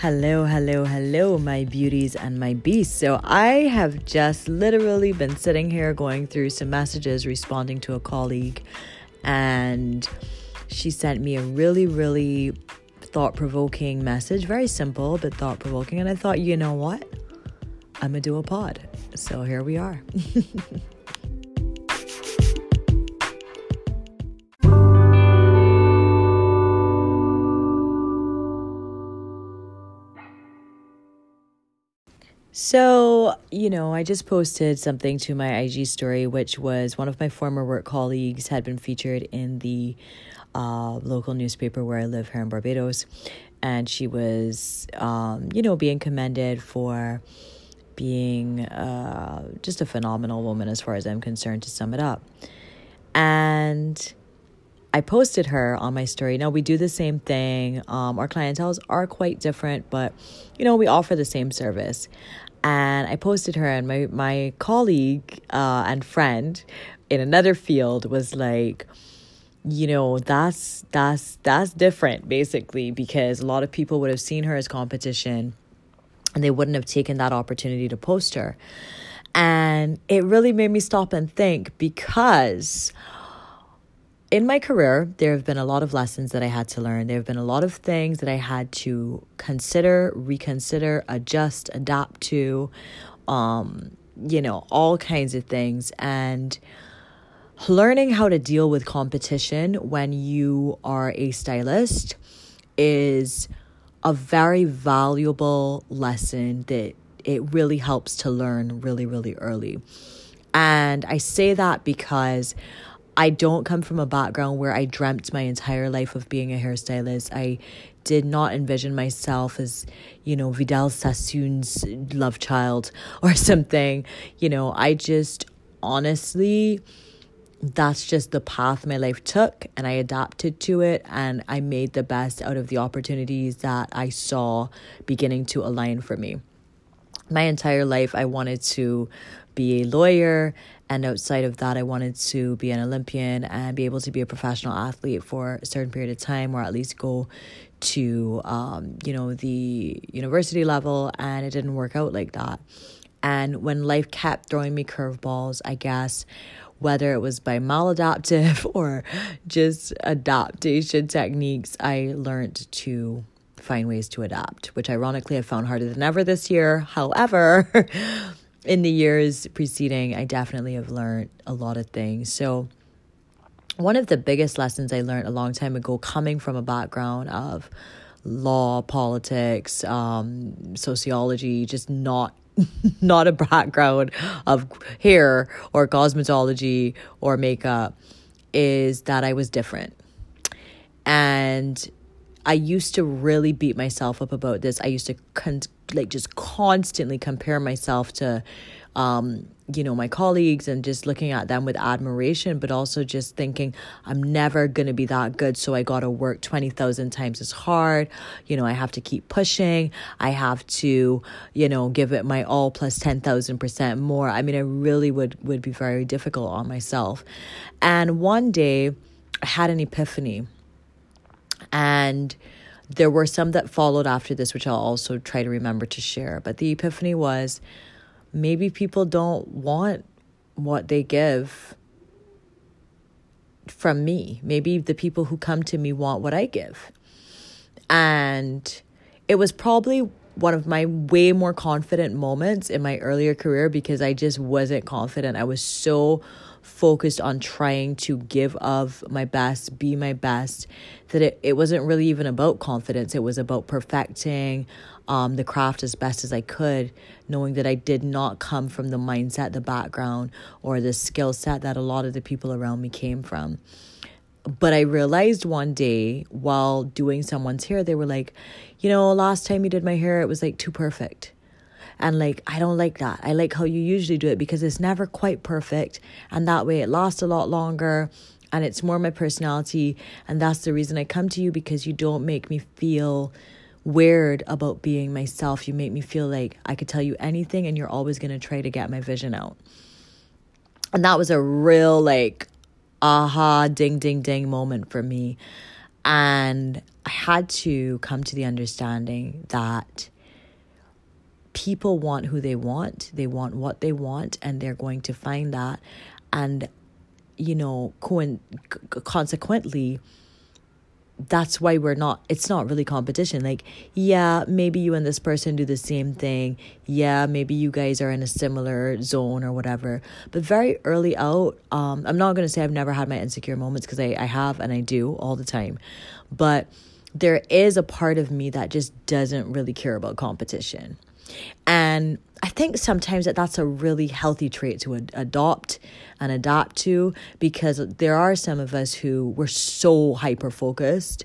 Hello, hello, hello, my beauties and my beasts. So, I have just literally been sitting here going through some messages, responding to a colleague, and she sent me a really, really thought provoking message. Very simple, but thought provoking. And I thought, you know what? I'm gonna do a pod. So, here we are. So, you know, I just posted something to my IG story, which was one of my former work colleagues had been featured in the uh, local newspaper where I live here in Barbados. And she was, um, you know, being commended for being uh, just a phenomenal woman, as far as I'm concerned, to sum it up. And I posted her on my story. Now we do the same thing. Um, our clientels are quite different, but you know we offer the same service and I posted her, and my my colleague uh, and friend in another field was like, you know, that's that's that's different, basically, because a lot of people would have seen her as competition, and they wouldn't have taken that opportunity to post her, and it really made me stop and think because in my career, there have been a lot of lessons that I had to learn. There have been a lot of things that I had to consider, reconsider, adjust, adapt to, um, you know, all kinds of things. And learning how to deal with competition when you are a stylist is a very valuable lesson that it really helps to learn really, really early. And I say that because I don't come from a background where I dreamt my entire life of being a hairstylist. I did not envision myself as, you know, Vidal Sassoon's love child or something. You know, I just honestly, that's just the path my life took, and I adapted to it, and I made the best out of the opportunities that I saw beginning to align for me. My entire life, I wanted to be a lawyer and outside of that, I wanted to be an Olympian and be able to be a professional athlete for a certain period of time, or at least go to, um, you know, the university level. And it didn't work out like that. And when life kept throwing me curveballs, I guess, whether it was by maladaptive or just adaptation techniques, I learned to find ways to adapt, which ironically I found harder than ever this year. However, in the years preceding, I definitely have learned a lot of things. So, one of the biggest lessons I learned a long time ago, coming from a background of law, politics, um, sociology, just not not a background of hair or cosmetology or makeup, is that I was different. And I used to really beat myself up about this. I used to con- like just constantly compare myself to um, you know, my colleagues and just looking at them with admiration, but also just thinking, I'm never going to be that good. So I got to work 20,000 times as hard. You know, I have to keep pushing. I have to, you know, give it my all plus 10,000% more. I mean, it really would, would be very difficult on myself. And one day I had an epiphany and there were some that followed after this, which I'll also try to remember to share. But the epiphany was maybe people don't want what they give from me. Maybe the people who come to me want what I give. And it was probably one of my way more confident moments in my earlier career because I just wasn't confident. I was so focused on trying to give of my best, be my best, that it, it wasn't really even about confidence. It was about perfecting um, the craft as best as I could, knowing that I did not come from the mindset, the background, or the skill set that a lot of the people around me came from. But I realized one day while doing someone's hair, they were like, you know, last time you did my hair, it was like too perfect. And like, I don't like that. I like how you usually do it because it's never quite perfect. And that way it lasts a lot longer and it's more my personality. And that's the reason I come to you because you don't make me feel weird about being myself. You make me feel like I could tell you anything and you're always going to try to get my vision out. And that was a real, like, aha, ding, ding, ding moment for me. And I had to come to the understanding that people want who they want, they want what they want, and they're going to find that. And, you know, co- consequently, that's why we're not it's not really competition. Like yeah maybe you and this person do the same thing. Yeah maybe you guys are in a similar zone or whatever. But very early out um i'm not going to say i've never had my insecure moments because I, I have and i do all the time. But there is a part of me that just doesn't really care about competition and I think sometimes that that's a really healthy trait to ad- adopt and adapt to because there are some of us who were so hyper focused,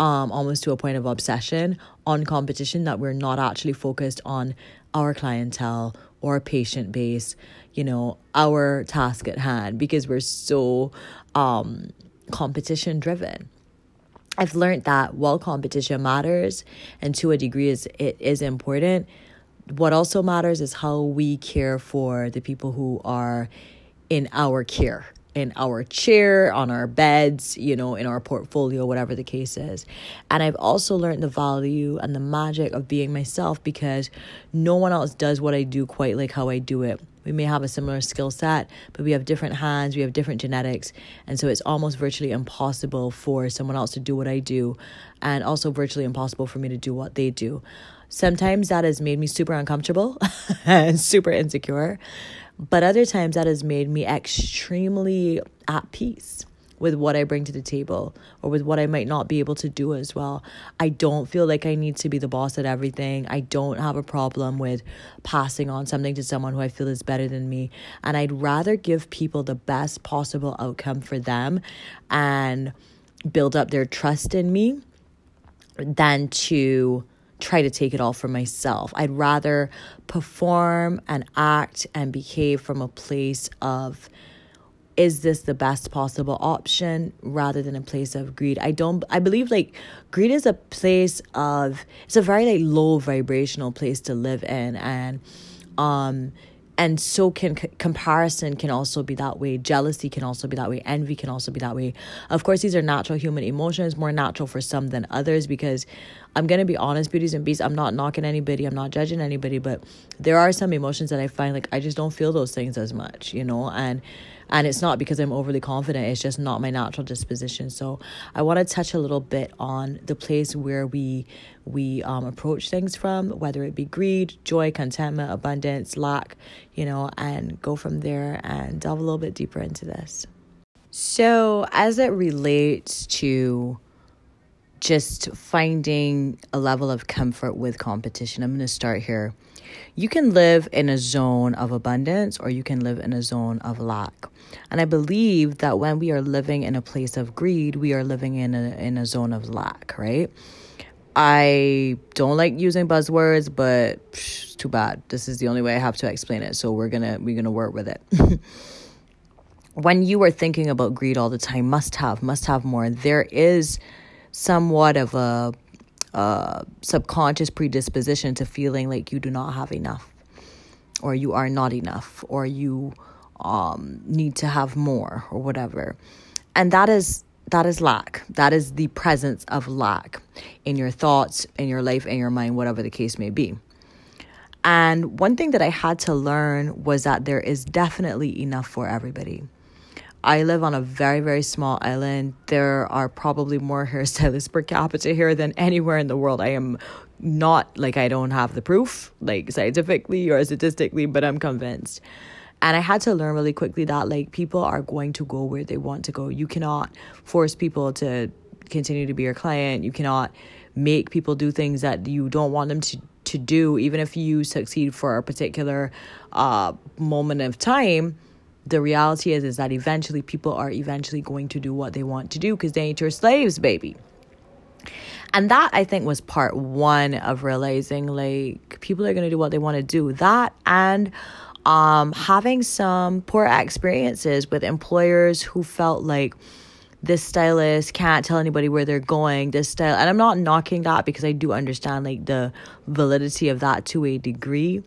um, almost to a point of obsession on competition that we're not actually focused on our clientele or patient base, you know, our task at hand because we're so um, competition driven. I've learned that while competition matters and to a degree is it is important, what also matters is how we care for the people who are in our care in our chair, on our beds, you know, in our portfolio, whatever the case is. And I've also learned the value and the magic of being myself because no one else does what I do quite like how I do it. We may have a similar skill set, but we have different hands, we have different genetics. And so it's almost virtually impossible for someone else to do what I do, and also virtually impossible for me to do what they do. Sometimes that has made me super uncomfortable and super insecure, but other times that has made me extremely at peace with what I bring to the table or with what I might not be able to do as well. I don't feel like I need to be the boss at everything. I don't have a problem with passing on something to someone who I feel is better than me. And I'd rather give people the best possible outcome for them and build up their trust in me than to try to take it all for myself. I'd rather perform and act and behave from a place of is this the best possible option rather than a place of greed i don't i believe like greed is a place of it's a very like low vibrational place to live in and um and so can c- comparison can also be that way. Jealousy can also be that way. Envy can also be that way. Of course these are natural human emotions more natural for some than others because i'm going to be honest beauties and beasts i'm not knocking anybody i'm not judging anybody but there are some emotions that i find like i just don't feel those things as much you know? And and it's not because I'm overly confident, it's just not my natural disposition. So I want to touch a little bit on the place where we we um, approach things from, whether it be greed, joy, contentment, abundance, lack, you know, and go from there and delve a little bit deeper into this. So, as it relates to just finding a level of comfort with competition, I'm going to start here. You can live in a zone of abundance or you can live in a zone of lack. And I believe that when we are living in a place of greed, we are living in a in a zone of lack, right? I don't like using buzzwords, but psh, too bad. This is the only way I have to explain it. So we're gonna we're gonna work with it. when you are thinking about greed all the time, must have, must have more. There is somewhat of a, a subconscious predisposition to feeling like you do not have enough, or you are not enough, or you um, need to have more or whatever. And that is that is lack. That is the presence of lack in your thoughts, in your life, in your mind, whatever the case may be. And one thing that I had to learn was that there is definitely enough for everybody. I live on a very, very small island. There are probably more hairstylists per capita here than anywhere in the world. I am not like I don't have the proof, like scientifically or statistically, but I'm convinced. And I had to learn really quickly that like people are going to go where they want to go. You cannot force people to continue to be your client. You cannot make people do things that you don't want them to to do even if you succeed for a particular uh, moment of time the reality is is that eventually people are eventually going to do what they want to do because they ain't your slaves baby. And that i think was part one of realizing like people are going to do what they want to do. That and um, having some poor experiences with employers who felt like this stylist can't tell anybody where they're going. This style and i'm not knocking that because i do understand like the validity of that to a degree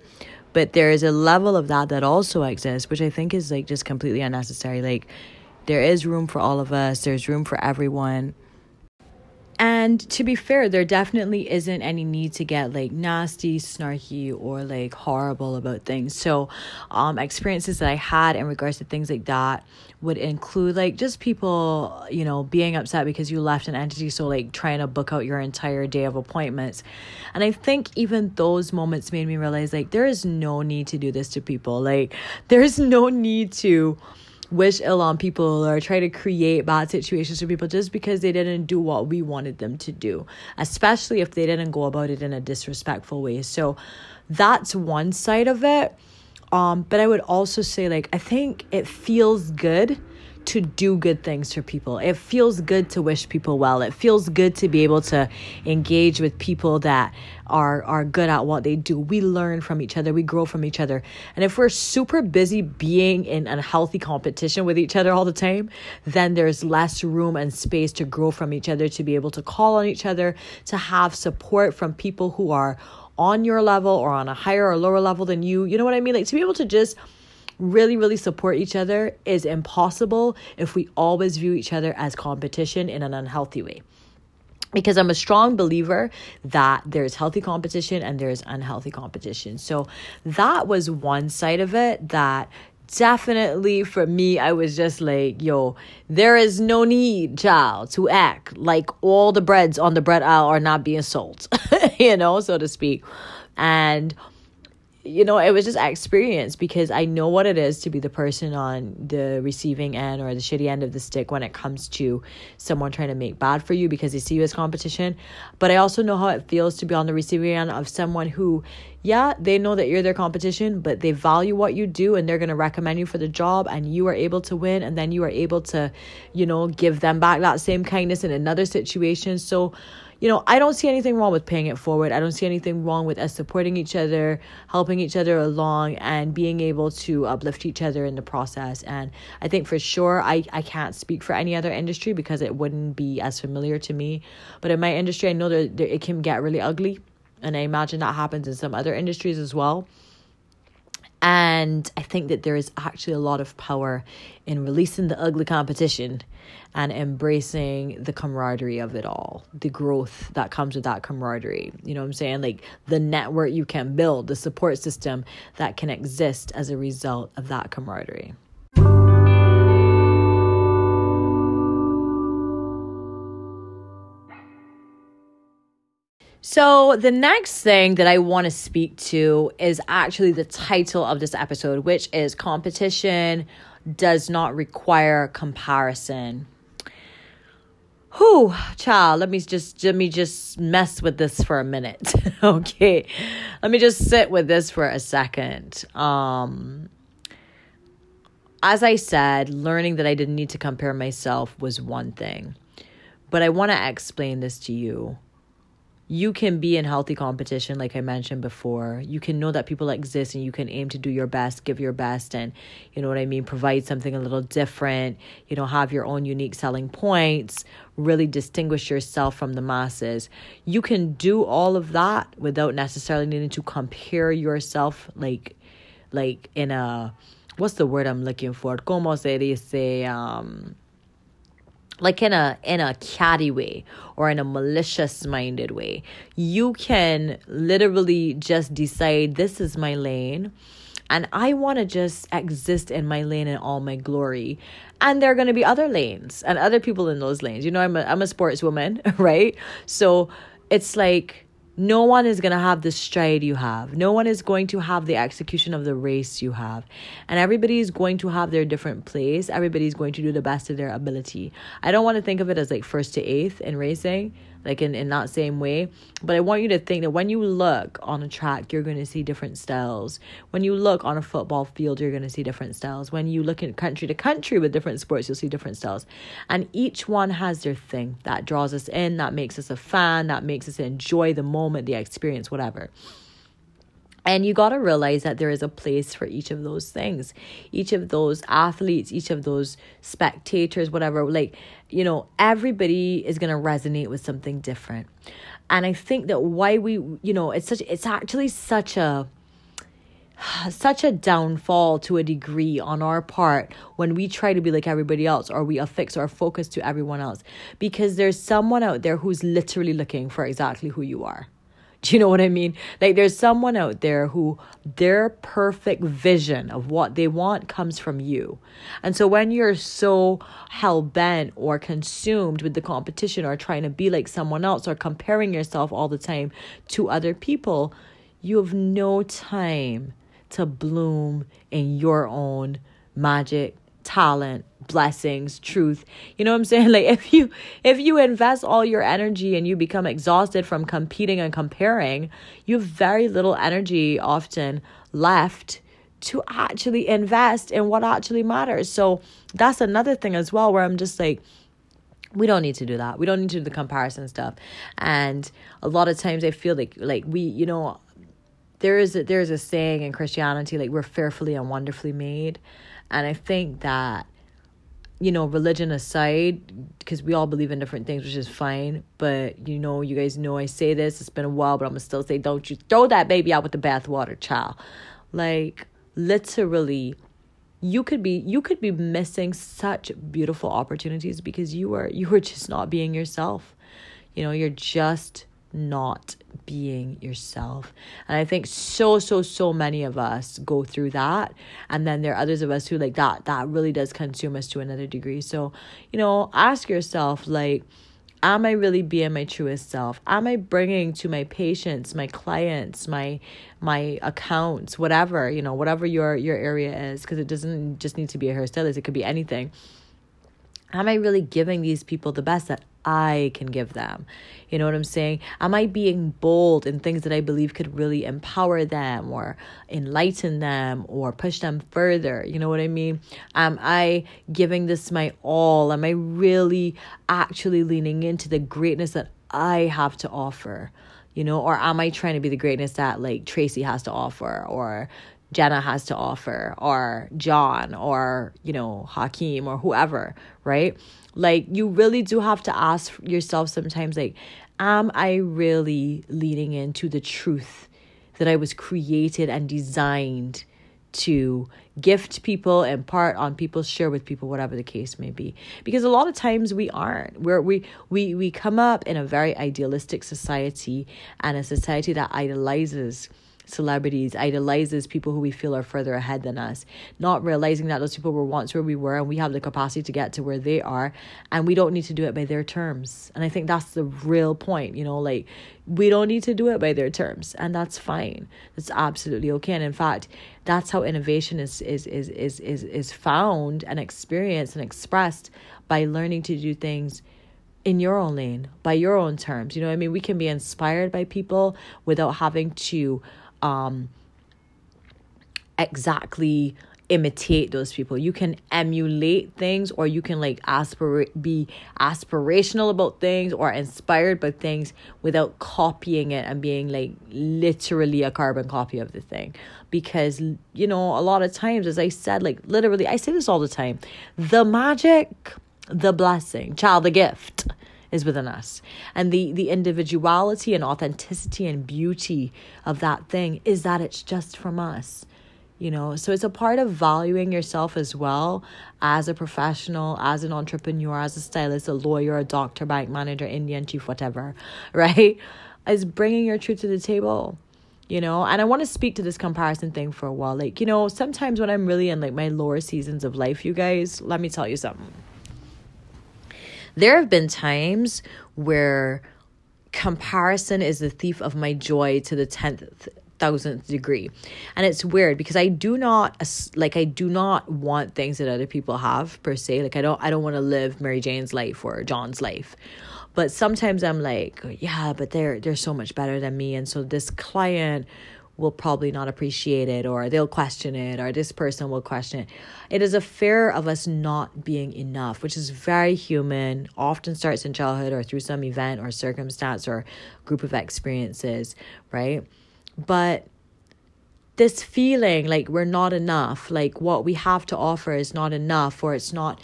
but there is a level of that that also exists which i think is like just completely unnecessary. Like there is room for all of us. There's room for everyone And to be fair, there definitely isn't any need to get like nasty, snarky, or like horrible about things. So, um, experiences that I had in regards to things like that would include like just people, you know, being upset because you left an entity. So, like trying to book out your entire day of appointments. And I think even those moments made me realize like there is no need to do this to people. Like, there's no need to wish ill on people or try to create bad situations for people just because they didn't do what we wanted them to do, especially if they didn't go about it in a disrespectful way. So that's one side of it. Um, but I would also say, like, I think it feels good to do good things for people. It feels good to wish people well. It feels good to be able to engage with people that are are good at what they do. We learn from each other, we grow from each other. And if we're super busy being in a healthy competition with each other all the time, then there's less room and space to grow from each other, to be able to call on each other, to have support from people who are on your level or on a higher or lower level than you. You know what I mean? Like to be able to just really, really support each other is impossible if we always view each other as competition in an unhealthy way. Because I'm a strong believer that there's healthy competition and there's unhealthy competition. So that was one side of it that definitely for me, I was just like, yo, there is no need, child, to act like all the breads on the bread aisle are not being sold, you know, so to speak. And you know, it was just experience because I know what it is to be the person on the receiving end or the shitty end of the stick when it comes to someone trying to make bad for you because they see you as competition. But I also know how it feels to be on the receiving end of someone who, yeah, they know that you're their competition, but they value what you do and they're going to recommend you for the job and you are able to win and then you are able to, you know, give them back that same kindness in another situation. So, you know, I don't see anything wrong with paying it forward. I don't see anything wrong with us supporting each other, helping each other along, and being able to uplift each other in the process. And I think for sure, I, I can't speak for any other industry because it wouldn't be as familiar to me. But in my industry, I know that it can get really ugly. And I imagine that happens in some other industries as well. And I think that there is actually a lot of power in releasing the ugly competition and embracing the camaraderie of it all, the growth that comes with that camaraderie. You know what I'm saying? Like the network you can build, the support system that can exist as a result of that camaraderie. So, the next thing that I want to speak to is actually the title of this episode, which is Competition Does Not Require Comparison. Whew, child, let me just let me just mess with this for a minute. okay. Let me just sit with this for a second. Um as I said, learning that I didn't need to compare myself was one thing. But I want to explain this to you you can be in healthy competition like i mentioned before. You can know that people exist and you can aim to do your best give your best and you know what i mean provide something a little different you know have your own unique selling points really distinguish yourself from the masses. You can do all of that without necessarily needing to compare yourself like like in a what's the word i'm looking for? Como se dice um like in a in a catty way or in a malicious minded way. You can literally just decide this is my lane and i want to just exist in my lane in all my glory. And there are going to be other lanes and other people in those lanes. You know i'm a, I'm a sportswoman right? So it's like no one is going to have the stride you have. No one is going to have the execution of the race you have. And everybody is going to have their different place. Everybody is going to do the best of their ability. I don't want to think of it as like first to eighth in racing like in, in that same way. But I want you to think that when you look on a track, you're going to see different styles. When you look on a football field, you're going to see different styles. When you look in country to country with different sports, you'll see different styles. And each one has their thing that draws us in, that makes us a fan, that makes us enjoy the moment, the experience, whatever. And you got to realize that there is a place for each of those things, each of those athletes, each of those spectators, whatever. Like, you know, everybody is going to resonate with something different. And I think that why we, you know, it's such, it's actually such a, such a downfall to a degree on our part when we try to be like everybody else or we affix our focus to everyone else because there's someone out there who's literally looking for exactly who you are. Do you know what I mean? Like there's someone out there who their perfect vision of what they want comes from you. And so when you're so hell bent or consumed with the competition or trying to be like someone else or comparing yourself all the time to other people, you have no time to bloom in your own magic, talent, blessings, truth. You know what I'm saying? Like if you if you invest all your energy and you become exhausted from competing and comparing, you have very little energy often left to actually invest in what actually matters. So that's another thing as well where I'm just like we don't need to do that. We don't need to do the comparison stuff. And a lot of times I feel like like we, you know, there is a, there is a saying in Christianity like we're fearfully and wonderfully made, and I think that you know religion aside because we all believe in different things which is fine but you know you guys know i say this it's been a while but i'm gonna still say don't you throw that baby out with the bathwater child. Like literally you could be you could be missing such beautiful opportunities because you are you are just not being yourself. You know you're just not being yourself. And I think so, so, so many of us go through that. And then there are others of us who like that, that really does consume us to another degree. So, you know, ask yourself, like, am I really being my truest self? Am I bringing to my patients, my clients, my my accounts, whatever, you know, whatever your your area is, because it doesn't just need to be a hairstylist, it could be anything. Am I really giving these people the best that I can give them. You know what I'm saying? Am I being bold in things that I believe could really empower them or enlighten them or push them further? You know what I mean? Am I giving this my all? Am I really actually leaning into the greatness that I have to offer? You know, or am I trying to be the greatness that like Tracy has to offer or Jenna has to offer or John or, you know, Hakeem or whoever, right? Like you really do have to ask yourself sometimes like am I really leaning into the truth that I was created and designed to gift people, impart on people, share with people, whatever the case may be. Because a lot of times we aren't. We're, we we we come up in a very idealistic society and a society that idolizes celebrities, idolizes people who we feel are further ahead than us, not realizing that those people were once where we were and we have the capacity to get to where they are and we don't need to do it by their terms. And I think that's the real point, you know, like we don't need to do it by their terms and that's fine. That's absolutely okay. And in fact, that's how innovation is is is is is, is found and experienced and expressed by learning to do things in your own lane by your own terms you know i mean we can be inspired by people without having to um exactly imitate those people. You can emulate things or you can like aspirate be aspirational about things or inspired by things without copying it and being like literally a carbon copy of the thing. Because you know, a lot of times as I said, like literally I say this all the time, the magic, the blessing, child the gift is within us. And the the individuality and authenticity and beauty of that thing is that it's just from us. You know, so it's a part of valuing yourself as well as a professional, as an entrepreneur, as a stylist, a lawyer, a doctor, bank manager, Indian chief, whatever, right? Is bringing your truth to the table you know and i want to speak to this comparison thing for a while like you know sometimes when i'm really in like my lower seasons of life you guys let me tell you something there have been times where comparison is the thief of my joy to the 10th thousandth degree. And it's weird because i do not like i do not want things that other people have per se. Like i don't i don't want to live mary jane's life or john's life. But sometimes i'm like yeah but they're they're so much better than me. And so this client will probably not appreciate it or they'll question it or this person will question it. It is a fear of us not being enough, which is very human, often starts in childhood or through some event or circumstance or group of experiences, right? But this feeling like we're not enough, like what we have to offer is not enough or it's not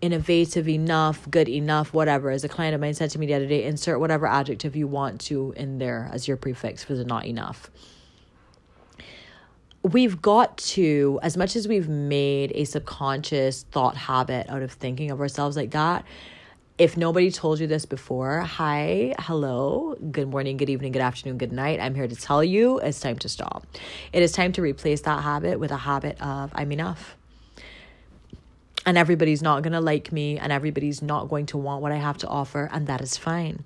innovative enough, good enough, whatever. As a client of mine said to me the other day, insert whatever adjective you want to in there as your prefix for the not enough we've got to, as much as we've made a subconscious thought habit out of thinking of ourselves like that, if nobody told you this before, hi, hello, good morning, good evening, good afternoon, good night. I'm here to tell you it's time to stop. It is time to replace that habit with a habit of I'm enough. And everybody's not going to like me, and everybody's not going to want what I have to offer, and that is fine.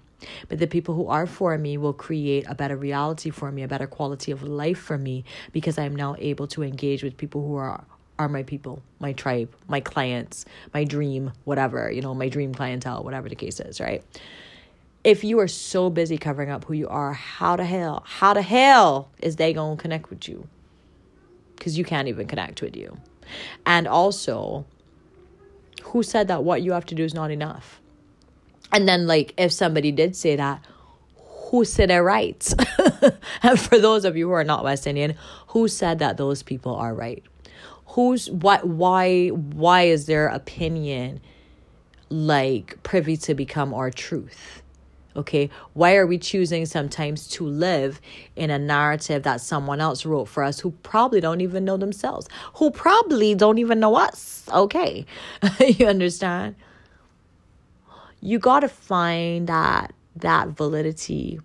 But the people who are for me will create a better reality for me, a better quality of life for me, because I'm now able to engage with people who are are my people, my tribe, my clients, my dream, whatever, you know, my dream clientele, whatever the case is, right? If you are so busy covering up who you are, how the hell, how the hell is they to connect with you? Because you can't even connect with you. And also, who said that what you have to do is not enough? And then, like, if somebody did say that, who said it right? and for those of you who are not West Indian, who said that those people are right? who's what why why is their opinion like privy to become our truth? Okay? Why are we choosing sometimes to live in a narrative that someone else wrote for us who probably don't even know themselves who probably don't even know us? Okay. You understand you got to find that that validity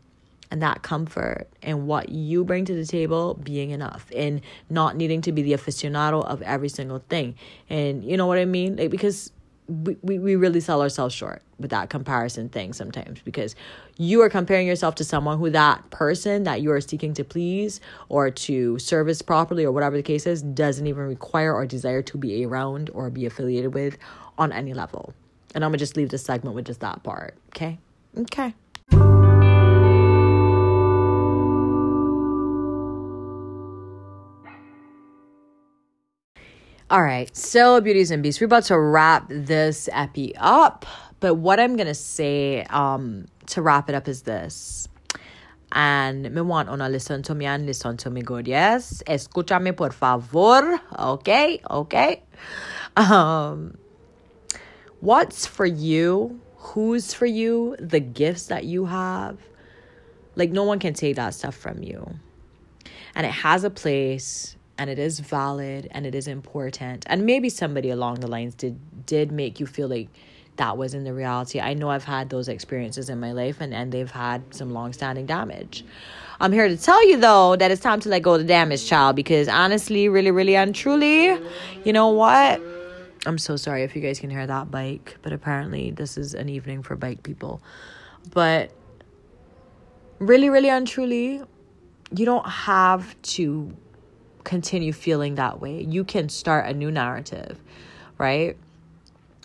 and that comfort and what you bring to the table being enough and not needing to be the aficionado of every single thing. And you know what I mean? Like because we, we, we really sell ourselves short with that comparison thing sometimes because you are comparing yourself to someone who that person that you are seeking to please or to service properly or whatever the case is doesn't even require or desire to be around or be affiliated with on any level. And I'm gonna just leave this segment with just that part. Okay? Okay. All right, so beauties and beasts, we're about to wrap this epi up. But what I'm gonna say um to wrap it up is this. And me want to listen to me and listen to me good, yes? Escúchame por favor, okay? Okay. Um what's for you? Who's for you? The gifts that you have. Like no one can take that stuff from you. And it has a place and it is valid and it is important and maybe somebody along the lines did did make you feel like that wasn't the reality i know i've had those experiences in my life and and they've had some long-standing damage i'm here to tell you though that it's time to let go of the damage child because honestly really really and truly you know what i'm so sorry if you guys can hear that bike but apparently this is an evening for bike people but really really and truly you don't have to continue feeling that way. You can start a new narrative, right?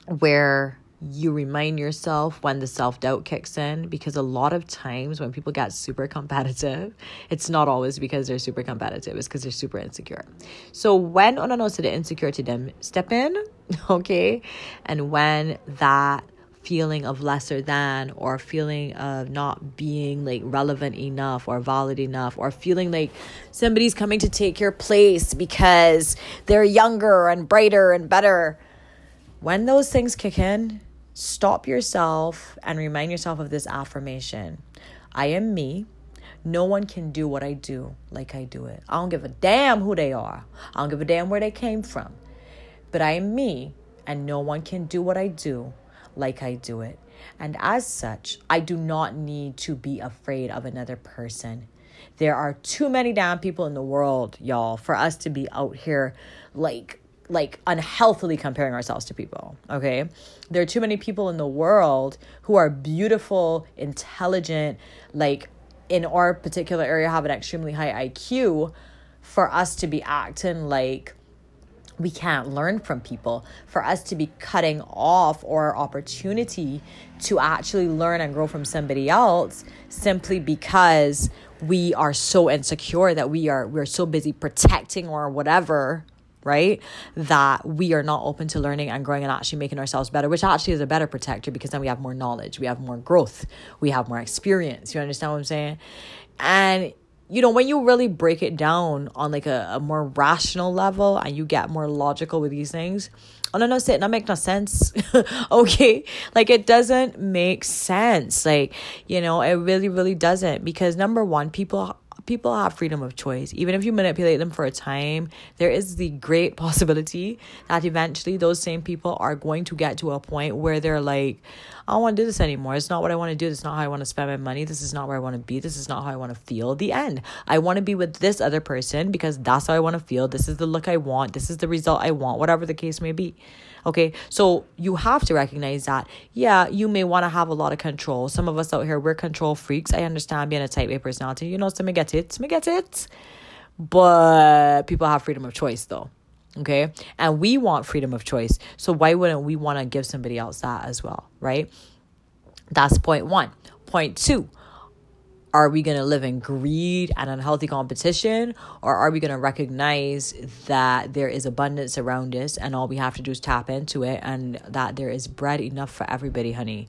Where you remind yourself when the self doubt kicks in because a lot of times when people get super competitive, it's not always because they're super competitive, it's because they're super insecure. So when the insecurity them step in, okay, and when that feeling of lesser than or feeling of not being like relevant enough or valid enough or feeling like somebody's coming to take your place because they're younger and brighter and better when those things kick in stop yourself and remind yourself of this affirmation i am me no one can do what I do like I do it. I don't give a damn who they are. I don't give a damn where they came from. But I am me, and no one can do what I do like I do it. And as such, I do not need to be afraid of another person. There are too many damn people in the world, y'all, for us to be out here like like unhealthily comparing ourselves to people, okay? There are too many people in the world who are beautiful, intelligent, like in our particular area have an extremely high IQ for us to be acting like we can't learn from people for us to be cutting off our opportunity to actually learn and grow from somebody else simply because we are so insecure that we are we're so busy protecting or whatever right that we are not open to learning and growing and actually making ourselves better which actually is a better protector because then we have more knowledge we have more growth we have more experience you understand what i'm saying and you know, when you really break it down on like a, a more rational level and you get more logical with these things, oh no, no, it not make no sense. okay. Like it doesn't make sense. Like, you know, it really, really doesn't. Because number one, people people have freedom of choice. Even if you manipulate them for a time, there is the great possibility that eventually those same people are going to get to a point where they're like, I don't want to do this anymore. It's not what I want to do. Is not how I want to spend my money. This is not where I want to be. This is not how I want to feel. The end. I want to be with this other person because that's how I want to feel. This is the look I want. This is the result I want, whatever the case may be. Okay, so you have to recognize that, yeah, you may want to have a lot of control. Some of us out here, we're control freaks. I understand being a type A personality. You know, some me get it, some get it. But people have freedom of choice though. Okay, and we want freedom of choice. So why wouldn't we want to give somebody else that as well, right? That's point one. Point two are we going to live in greed and unhealthy competition or are we going to recognize that there is abundance around us and all we have to do is tap into it and that there is bread enough for everybody honey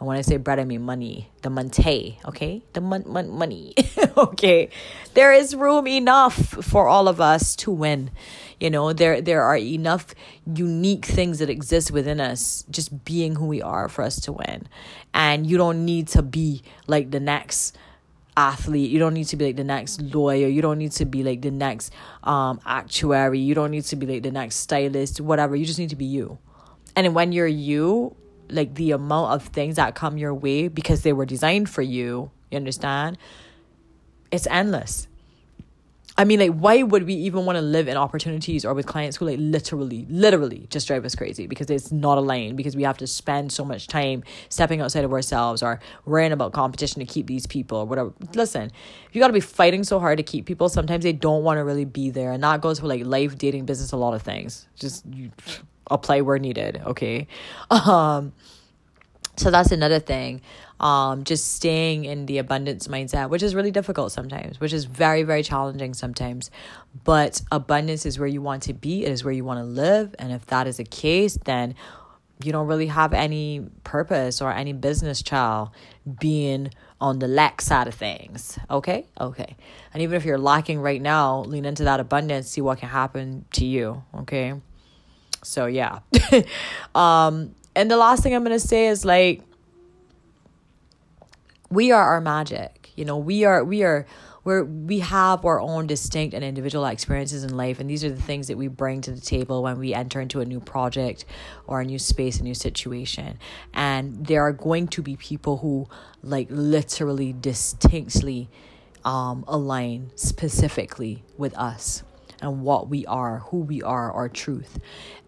and when I say bread, I mean money, the monte, okay? The mon- mon- money, okay? There is room enough for all of us to win. You know, there there are enough unique things that exist within us, just being who we are, for us to win. And you don't need to be like the next athlete. You don't need to be like the next lawyer. You don't need to be like the next um actuary. You don't need to be like the next stylist whatever. You just need to be you. And when you're you like the amount of things that come your way because they were designed for you you understand? It's endless I mean, like, why would we even want to live in opportunities or with clients who, like, literally, literally just drive us crazy because it's not a lane because we have to spend so much time stepping outside of ourselves or worrying about competition to keep these people or whatever. Listen, you got to be fighting so hard to keep people. Sometimes they don't want to really be there. And that goes for, like, life, dating, business, a lot of things. Just you, apply where needed, okay? Um, so that's another thing um, just staying in the abundance mindset, which is really difficult sometimes, which is very, very challenging sometimes. But abundance is where you want to be, it is where you want to live. And if that is the case, then you don't really have any purpose or any business child being on the lack side of things. Okay? Okay. And even if you're lacking right now, lean into that abundance, see what can happen to you. Okay? So yeah. um, and the last thing I'm gonna say is like we are our magic. You know we are we are where we have our own distinct and individual experiences in life and these are the things that we bring to the table when we enter into a new project or a new space a new situation. And there are going to be people who like literally distinctly um, align specifically with us and what we are who we are our truth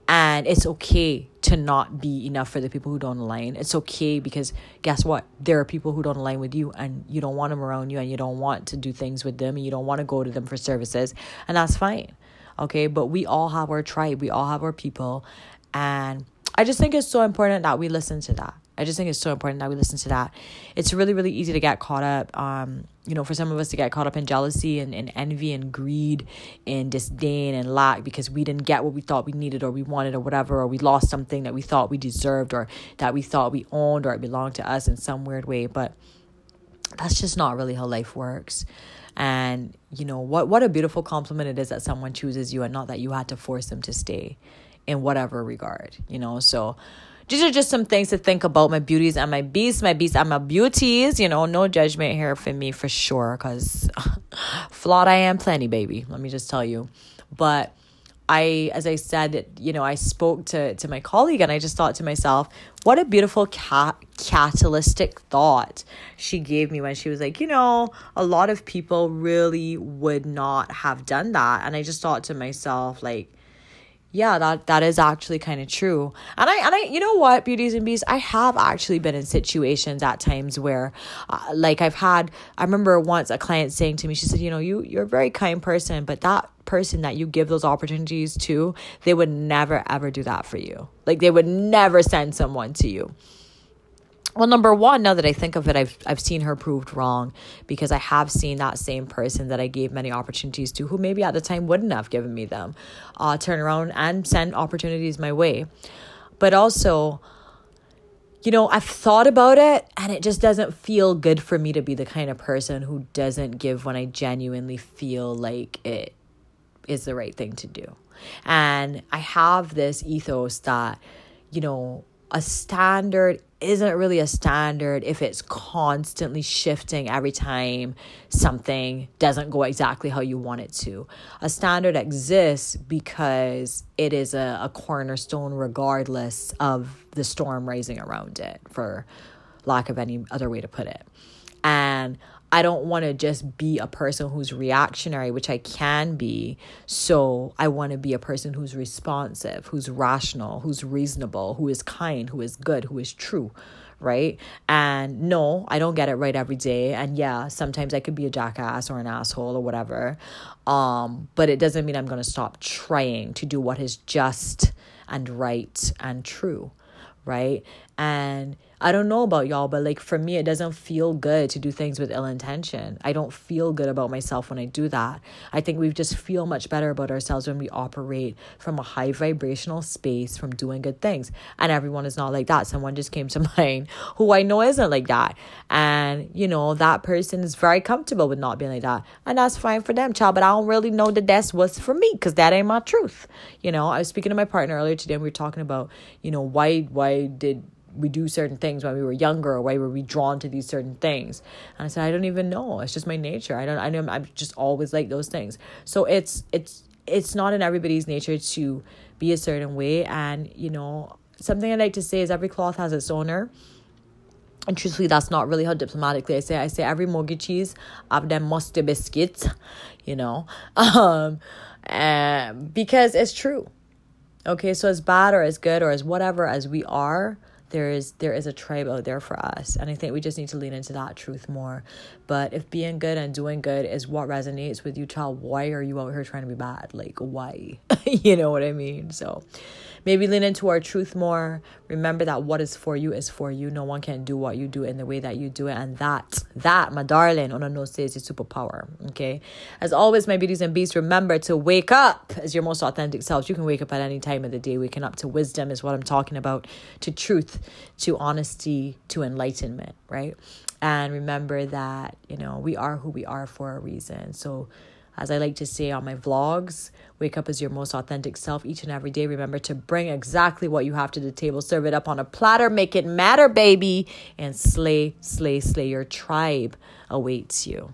and it's okay to not be enough for the people who don't align. It's okay because guess what? There are people who don't align with you and you don't want them around you and you don't want to do things with them and you don't want to go to them for services. And that's fine. Okay. But we all have our tribe, we all have our people. And I just think it's so important that we listen to that. I just think it's so important that we listen to that. It's really, really easy to get caught up, um, you know, for some of us to get caught up in jealousy and, and envy and greed and disdain and lack because we didn't get what we thought we needed or we wanted or whatever, or we lost something that we thought we deserved or that we thought we owned or it belonged to us in some weird way. But that's just not really how life works. And, you know, what, what a beautiful compliment it is that someone chooses you and not that you had to force them to stay in whatever regard, you know? So, these are just some things to think about my beauties and my beasts my beasts and my beauties you know no judgment here for me for sure because flawed i am plenty baby let me just tell you but I, as I said, you know, I spoke to, to my colleague and I just thought to myself, what a beautiful cat catalytic thought she gave me when she was like, you know, a lot of people really would not have done that. And I just thought to myself, like, yeah that that is actually kind of true. And i and i you know what beauties and beasts? I have actually been in situations at times where uh, like i've had i remember once a client saying to me she said you know you you're a very kind person but that person that you give those opportunities to they would never ever do that for you. Like they would never send someone to you well number one now that i think of it i've i've seen her proved wrong because i have seen that same person that i gave many opportunities to who maybe at the time wouldn't have given me them uh, turn around and send opportunities my way. But also you know i've thought about it and it just doesn't feel good for me to be the kind of person who doesn't give when i genuinely feel like it is the right thing to do. And i have this ethos that you know a standard isn't really a standard if it's constantly shifting every time something doesn't go exactly how you want it to. A standard exists because it is a, a cornerstone regardless of the storm rising around it, for lack of any other way to put it. And I don't want to just be a person who's reactionary, which I can be. So I want to be a person who's responsive, who's rational, who's reasonable, who is kind, who is good, who is true. Right. And no, I don't get it right every day. And yeah, sometimes I could be a jackass or an asshole or whatever. Um, but it doesn't mean I'm going to stop trying to do what is just and right and true. Right. And I don't know about y'all, but like for me, it doesn't feel good to do things with ill intention. I don't feel good about myself when I do that. I think we just feel much better about ourselves when we operate from a high vibrational space, from doing good things. And everyone is not like that. Someone just came to mind who I know isn't like that. And, you know, that person is very comfortable with not being like that. And that's fine for them, child. But I don't really know that that's what's for me because that ain't my truth. You know, I was speaking to my partner earlier today and we were talking about, you know, why, why did we do certain things when we were younger or why were we drawn to these certain things? And i said i don't even know. It's just my nature. I don't i know i'm just always like those things. So it's it's it's not in everybody's nature to be a certain way. And you know something i like to say is every cloth has its owner. And truthfully that's not really how diplomatically i say i say every mortgage cheese have them mustard biscuits you know? Um and because it's true. Okay so as bad or as good or as whatever as we are there is there is a tribe out there for us. And i think we just need to lean into that truth more. But if being good and doing good is what resonates with you child why are you out here trying to be bad? Like why? You know what i mean? So maybe lean into our truth more. Remember that what is for you is for you. No one can do what you do in the way that you do it. And that that my darling on a no says is superpower okay? As always my beauties and beasts remember to wake up as your most authentic selves. You can wake up at any time of the day waking up to wisdom is what i'm talking about to truth to honesty to enlightenment right and remember that you know we are who we are for a reason so as I like to say on my vlogs, wake up as your most authentic self each and every day. Remember to bring exactly what you have to the table, serve it up on a platter, make it matter, baby, and slay, slay, slay. Your tribe awaits you.